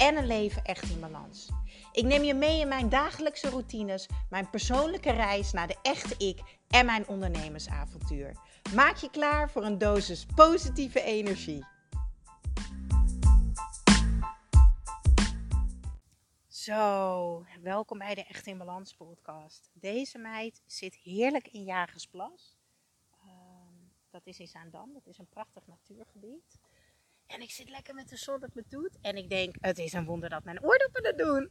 en een leven echt in balans. Ik neem je mee in mijn dagelijkse routines, mijn persoonlijke reis naar de echte ik en mijn ondernemersavontuur. Maak je klaar voor een dosis positieve energie. Zo, welkom bij de Echt in Balans podcast. Deze meid zit heerlijk in Jagersplas. Ehm, dat is in Zaandam, dat is een prachtig natuurgebied. En ik zit lekker met de zon op mijn doet. En ik denk, het is een wonder dat mijn oordoppen het doen.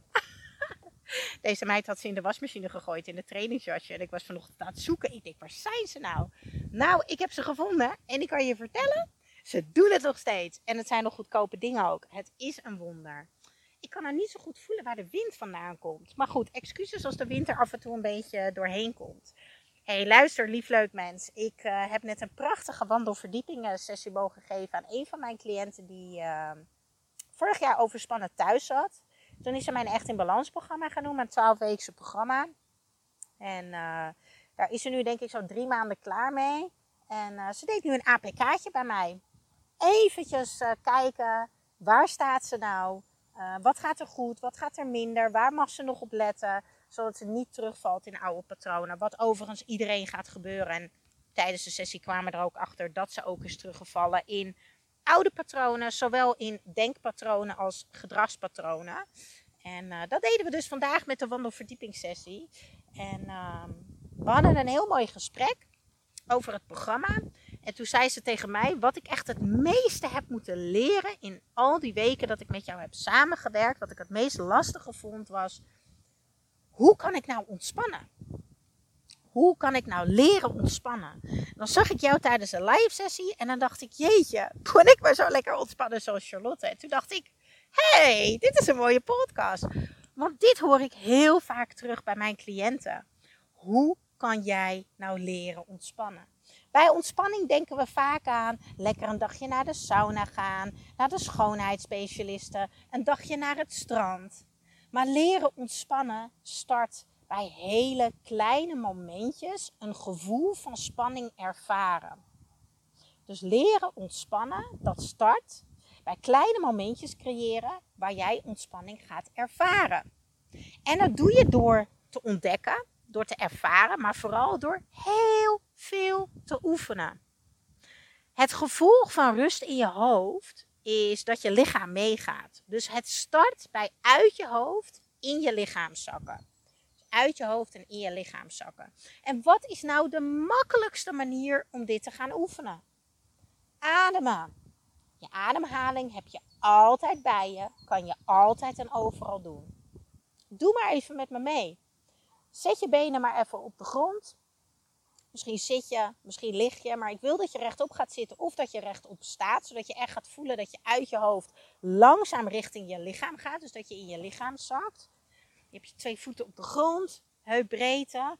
Deze meid had ze in de wasmachine gegooid in de trainingsjasje. En ik was vanochtend aan het zoeken. Ik denk, waar zijn ze nou? Nou, ik heb ze gevonden. En ik kan je vertellen, ze doen het nog steeds. En het zijn nog goedkope dingen ook. Het is een wonder. Ik kan nou niet zo goed voelen waar de wind vandaan komt. Maar goed, excuses als de wind er af en toe een beetje doorheen komt. Hey, luister, lief leuk mens. Ik uh, heb net een prachtige wandelverdieping sessie mogen geven aan een van mijn cliënten die uh, vorig jaar overspannen thuis zat. Toen is ze mijn Echt in Balans programma gaan doen, mijn 12-weekse programma. En uh, daar is ze nu denk ik zo drie maanden klaar mee. En uh, ze deed nu een APK'tje bij mij. Eventjes kijken, waar staat ze nou? wat gaat er goed? Wat gaat er minder? Waar mag ze nog op letten? Zodat ze niet terugvalt in oude patronen. Wat overigens iedereen gaat gebeuren. En tijdens de sessie kwamen er ook achter dat ze ook is teruggevallen in oude patronen, zowel in denkpatronen als gedragspatronen. En uh, dat deden we dus vandaag met de wandelverdiepingssessie. En uh, we hadden een heel mooi gesprek over het programma. En toen zei ze tegen mij, wat ik echt het meeste heb moeten leren in al die weken dat ik met jou heb samengewerkt, wat ik het meest lastige vond, was hoe kan ik nou ontspannen? Hoe kan ik nou leren ontspannen? Dan zag ik jou tijdens een live sessie en dan dacht ik, jeetje, kon ik maar zo lekker ontspannen zoals Charlotte? En toen dacht ik, hey, dit is een mooie podcast. Want dit hoor ik heel vaak terug bij mijn cliënten. Hoe kan jij nou leren ontspannen? Bij ontspanning denken we vaak aan lekker een dagje naar de sauna gaan, naar de schoonheidsspecialisten, een dagje naar het strand. Maar leren ontspannen start bij hele kleine momentjes een gevoel van spanning ervaren. Dus leren ontspannen, dat start bij kleine momentjes creëren waar jij ontspanning gaat ervaren. En dat doe je door te ontdekken, door te ervaren, maar vooral door heel veel te oefenen. Het gevolg van rust in je hoofd is dat je lichaam meegaat. Dus het start bij uit je hoofd in je lichaam zakken uit je hoofd en in je lichaam zakken. En wat is nou de makkelijkste manier om dit te gaan oefenen? Ademen. Je ademhaling heb je altijd bij je, kan je altijd en overal doen. Doe maar even met me mee. Zet je benen maar even op de grond. Misschien zit je, misschien lig je, maar ik wil dat je rechtop gaat zitten of dat je rechtop staat, zodat je echt gaat voelen dat je uit je hoofd langzaam richting je lichaam gaat, dus dat je in je lichaam zakt. Je hebt je twee voeten op de grond, heupbreedte.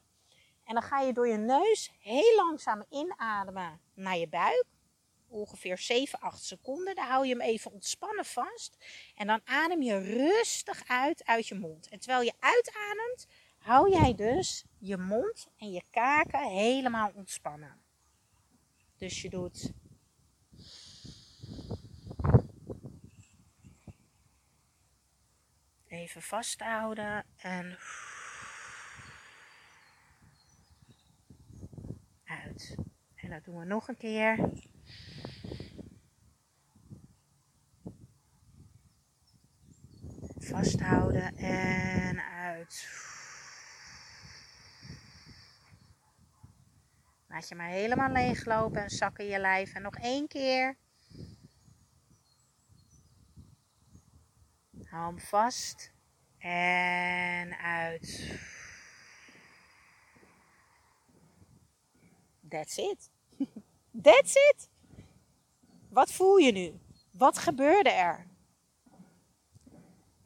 En dan ga je door je neus heel langzaam inademen naar je buik. Ongeveer 7, 8 seconden. Dan hou je hem even ontspannen vast. En dan adem je rustig uit uit je mond. En terwijl je uitademt, hou jij dus je mond en je kaken helemaal ontspannen. Dus je doet Even vasthouden en uit. En dat doen we nog een keer. Vasthouden en uit. Laat je maar helemaal leeglopen en zakken je lijf. En nog één keer. Hou hem vast. En uit. That's it. That's it. Wat voel je nu? Wat gebeurde er?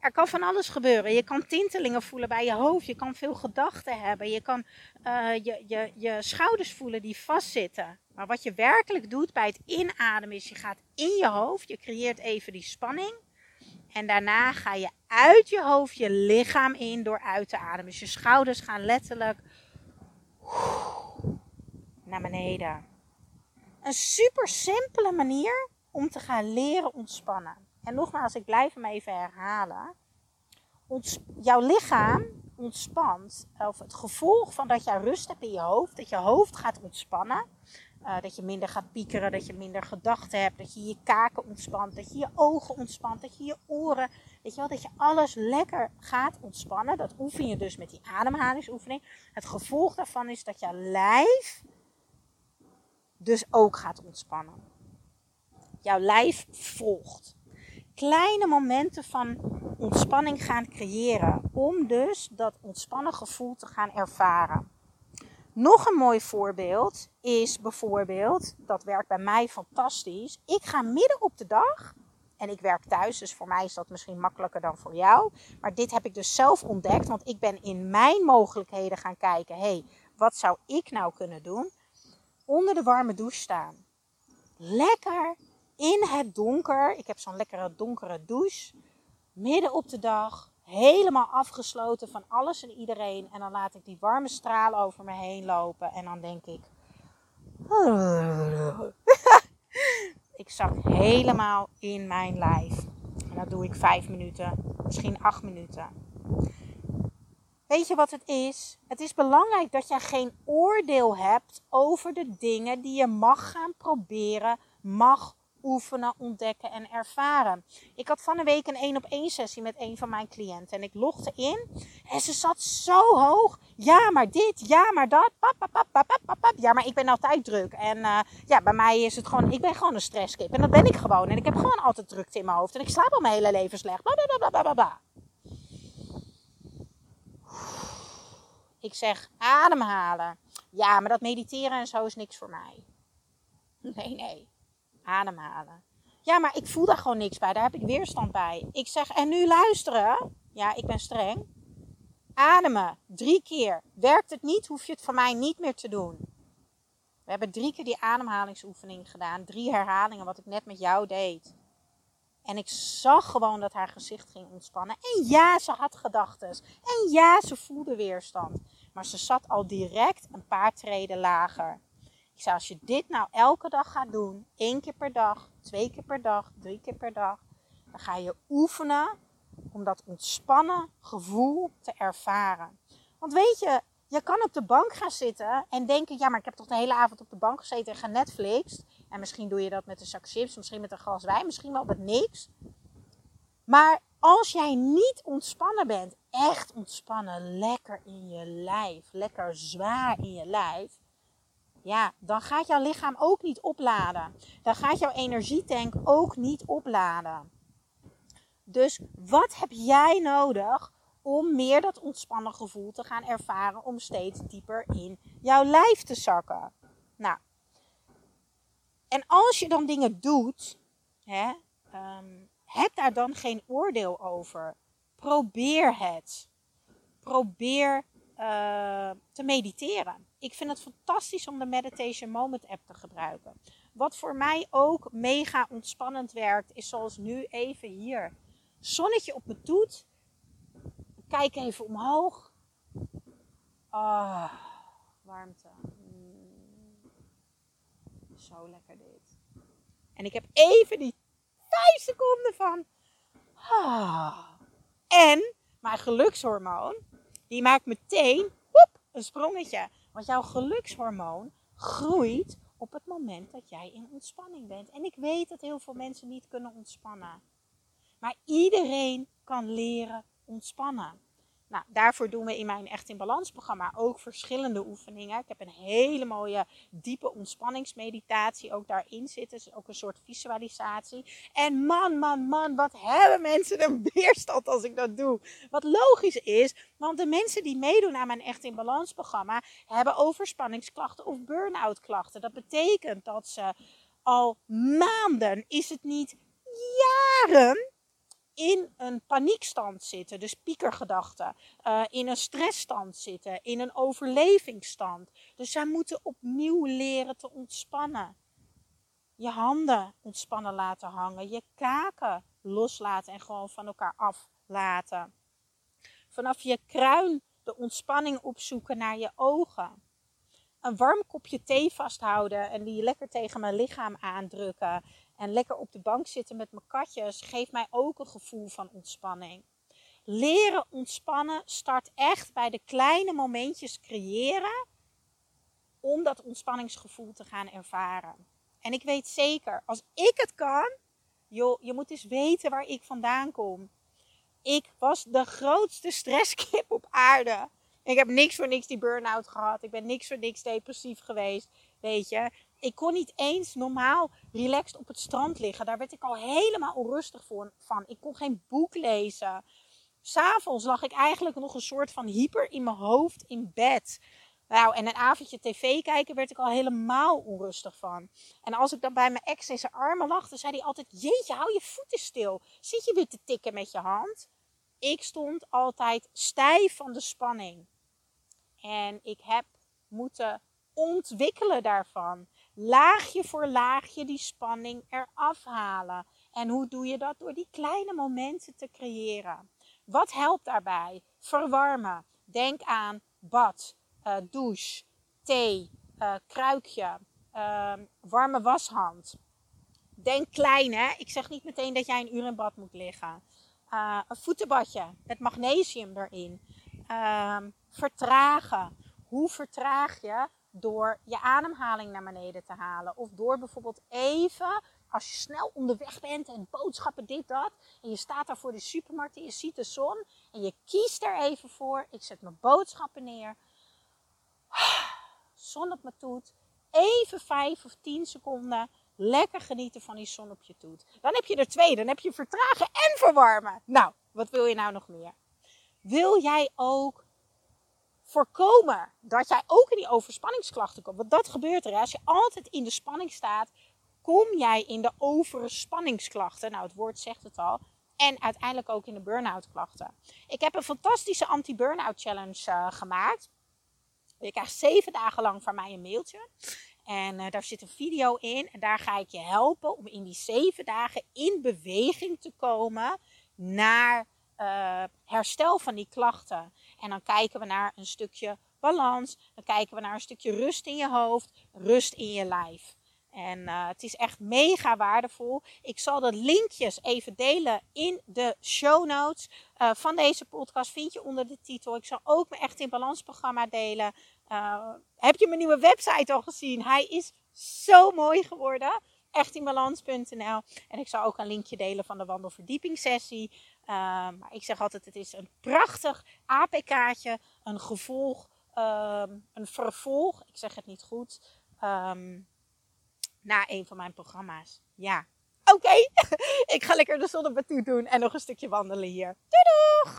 Er kan van alles gebeuren. Je kan tintelingen voelen bij je hoofd. Je kan veel gedachten hebben. Je kan uh, je, je, je schouders voelen die vastzitten. Maar wat je werkelijk doet bij het inademen is je gaat in je hoofd. Je creëert even die spanning. En daarna ga je uit je hoofd je lichaam in door uit te ademen. Dus je schouders gaan letterlijk naar beneden. Een super simpele manier om te gaan leren ontspannen. En nogmaals, ik blijf hem even herhalen. Ons, jouw lichaam ontspant, of het gevolg van dat jij rust hebt in je hoofd, dat je hoofd gaat ontspannen, uh, dat je minder gaat piekeren, dat je minder gedachten hebt, dat je je kaken ontspant, dat je je ogen ontspant, dat je je oren, weet je wel, dat je alles lekker gaat ontspannen. Dat oefen je dus met die ademhalingsoefening. Het gevolg daarvan is dat je lijf dus ook gaat ontspannen. Jouw lijf volgt kleine momenten van ontspanning gaan creëren. Om dus dat ontspannen gevoel te gaan ervaren. Nog een mooi voorbeeld is bijvoorbeeld, dat werkt bij mij fantastisch. Ik ga midden op de dag, en ik werk thuis, dus voor mij is dat misschien makkelijker dan voor jou. Maar dit heb ik dus zelf ontdekt, want ik ben in mijn mogelijkheden gaan kijken. hey, wat zou ik nou kunnen doen? Onder de warme douche staan. Lekker in het donker. Ik heb zo'n lekkere donkere douche. Midden op de dag. Helemaal afgesloten van alles en iedereen. En dan laat ik die warme stralen over me heen lopen. En dan denk ik. ik zak helemaal in mijn lijf. En dat doe ik vijf minuten, misschien acht minuten. Weet je wat het is? Het is belangrijk dat je geen oordeel hebt over de dingen die je mag gaan proberen, mag oefenen, ontdekken en ervaren. Ik had van een week een één op één sessie met een van mijn cliënten en ik logde in en ze zat zo hoog. Ja, maar dit, ja, maar dat. Pap, pap, pap, ja, maar ik ben altijd druk. En uh, ja, bij mij is het gewoon, ik ben gewoon een stresskip. En dat ben ik gewoon. En ik heb gewoon altijd drukte in mijn hoofd. En ik slaap al mijn hele leven slecht. Bla, bla, bla, bla, bla, Ik zeg ademhalen. Ja, maar dat mediteren en zo is niks voor mij. Nee, nee ademhalen. Ja, maar ik voel daar gewoon niks bij. Daar heb ik weerstand bij. Ik zeg, en nu luisteren. Ja, ik ben streng. Ademen. Drie keer. Werkt het niet, hoef je het van mij niet meer te doen. We hebben drie keer die ademhalingsoefening gedaan. Drie herhalingen, wat ik net met jou deed. En ik zag gewoon dat haar gezicht ging ontspannen. En ja, ze had gedachten. En ja, ze voelde weerstand. Maar ze zat al direct een paar treden lager. Ik zei, als je dit nou elke dag gaat doen, één keer per dag, twee keer per dag, drie keer per dag, dan ga je oefenen om dat ontspannen gevoel te ervaren. Want weet je, je kan op de bank gaan zitten en denken, ja, maar ik heb toch de hele avond op de bank gezeten en ga Netflix. En misschien doe je dat met een zak chips, misschien met een glas wijn, misschien wel met niks. Maar als jij niet ontspannen bent, echt ontspannen, lekker in je lijf, lekker zwaar in je lijf, ja, dan gaat jouw lichaam ook niet opladen. Dan gaat jouw energietank ook niet opladen. Dus wat heb jij nodig om meer dat ontspannen gevoel te gaan ervaren, om steeds dieper in jouw lijf te zakken? Nou, en als je dan dingen doet, hè, um, heb daar dan geen oordeel over. Probeer het. Probeer uh, te mediteren ik vind het fantastisch om de Meditation Moment app te gebruiken. Wat voor mij ook mega ontspannend werkt, is zoals nu even hier. Zonnetje op mijn toet. Kijk even omhoog. Ah, warmte. Mm. Zo lekker dit. En ik heb even die vijf seconden van. Ah. En mijn gelukshormoon, die maakt meteen een sprongetje. Want jouw gelukshormoon groeit op het moment dat jij in ontspanning bent. En ik weet dat heel veel mensen niet kunnen ontspannen. Maar iedereen kan leren ontspannen. Nou, daarvoor doen we in mijn Echt in Balans programma ook verschillende oefeningen. Ik heb een hele mooie diepe ontspanningsmeditatie ook daarin zitten. Dus ook een soort visualisatie. En man, man, man, wat hebben mensen een weerstand als ik dat doe. Wat logisch is, want de mensen die meedoen aan mijn Echt in Balans programma hebben overspanningsklachten of burn-out klachten. Dat betekent dat ze al maanden, is het niet jaren, in een paniekstand zitten, dus piekergedachten, uh, in een stressstand zitten, in een overlevingsstand. Dus zij moeten opnieuw leren te ontspannen. Je handen ontspannen laten hangen, je kaken loslaten en gewoon van elkaar aflaten. Vanaf je kruin de ontspanning opzoeken naar je ogen. Een warm kopje thee vasthouden en die lekker tegen mijn lichaam aandrukken en lekker op de bank zitten met mijn katjes geeft mij ook een gevoel van ontspanning. Leren ontspannen start echt bij de kleine momentjes creëren om dat ontspanningsgevoel te gaan ervaren. En ik weet zeker, als ik het kan, joh, je moet eens weten waar ik vandaan kom. Ik was de grootste stresskip op aarde. Ik heb niks voor niks die burn-out gehad. Ik ben niks voor niks depressief geweest. Weet je, ik kon niet eens normaal relaxed op het strand liggen. Daar werd ik al helemaal onrustig van. Ik kon geen boek lezen. S'avonds lag ik eigenlijk nog een soort van hyper in mijn hoofd in bed. Nou, en een avondje tv kijken werd ik al helemaal onrustig van. En als ik dan bij mijn ex in zijn armen lag, dan zei hij altijd: Jeetje, hou je voeten stil. Zit je weer te tikken met je hand? Ik stond altijd stijf van de spanning. En ik heb moeten ontwikkelen daarvan laagje voor laagje die spanning eraf halen. En hoe doe je dat? Door die kleine momenten te creëren. Wat helpt daarbij? Verwarmen. Denk aan bad, uh, douche, thee, uh, kruikje, uh, warme washand. Denk klein, hè? Ik zeg niet meteen dat jij een uur in bad moet liggen. Uh, een voetenbadje met magnesium erin. Ehm, vertragen. Hoe vertraag je? Door je ademhaling naar beneden te halen. Of door bijvoorbeeld even, als je snel onderweg bent en boodschappen dit, dat. En je staat daar voor de supermarkt en je ziet de zon. En je kiest er even voor. Ik zet mijn boodschappen neer. Zon op mijn toet. Even vijf of tien seconden. Lekker genieten van die zon op je toet. Dan heb je er twee. Dan heb je vertragen en verwarmen. Nou, wat wil je nou nog meer? Wil jij ook voorkomen dat jij ook in die overspanningsklachten komt. Want dat gebeurt er. Als je altijd in de spanning staat, kom jij in de overspanningsklachten. Nou, het woord zegt het al. En uiteindelijk ook in de burn-out klachten. Ik heb een fantastische anti-burn-out challenge uh, gemaakt. Je krijgt zeven dagen lang van mij een mailtje. En uh, daar zit een video in. En daar ga ik je helpen om in die zeven dagen in beweging te komen naar uh, herstel van die klachten. En dan kijken we naar een stukje balans. Dan kijken we naar een stukje rust in je hoofd, rust in je lijf. En uh, het is echt mega waardevol. Ik zal de linkjes even delen in de show notes uh, van deze podcast. Vind je onder de titel. Ik zal ook mijn Echt in Balans programma delen. Uh, heb je mijn nieuwe website al gezien? Hij is zo mooi geworden. Echtinbalans.nl. En ik zal ook een linkje delen van de wandelverdiepingssessie. Um, maar ik zeg altijd, het is een prachtig APK'tje, een gevolg, um, een vervolg, ik zeg het niet goed, um, na een van mijn programma's. Ja, oké, ik ga lekker de zon op mijn toe doen en nog een stukje wandelen hier. Doei doei!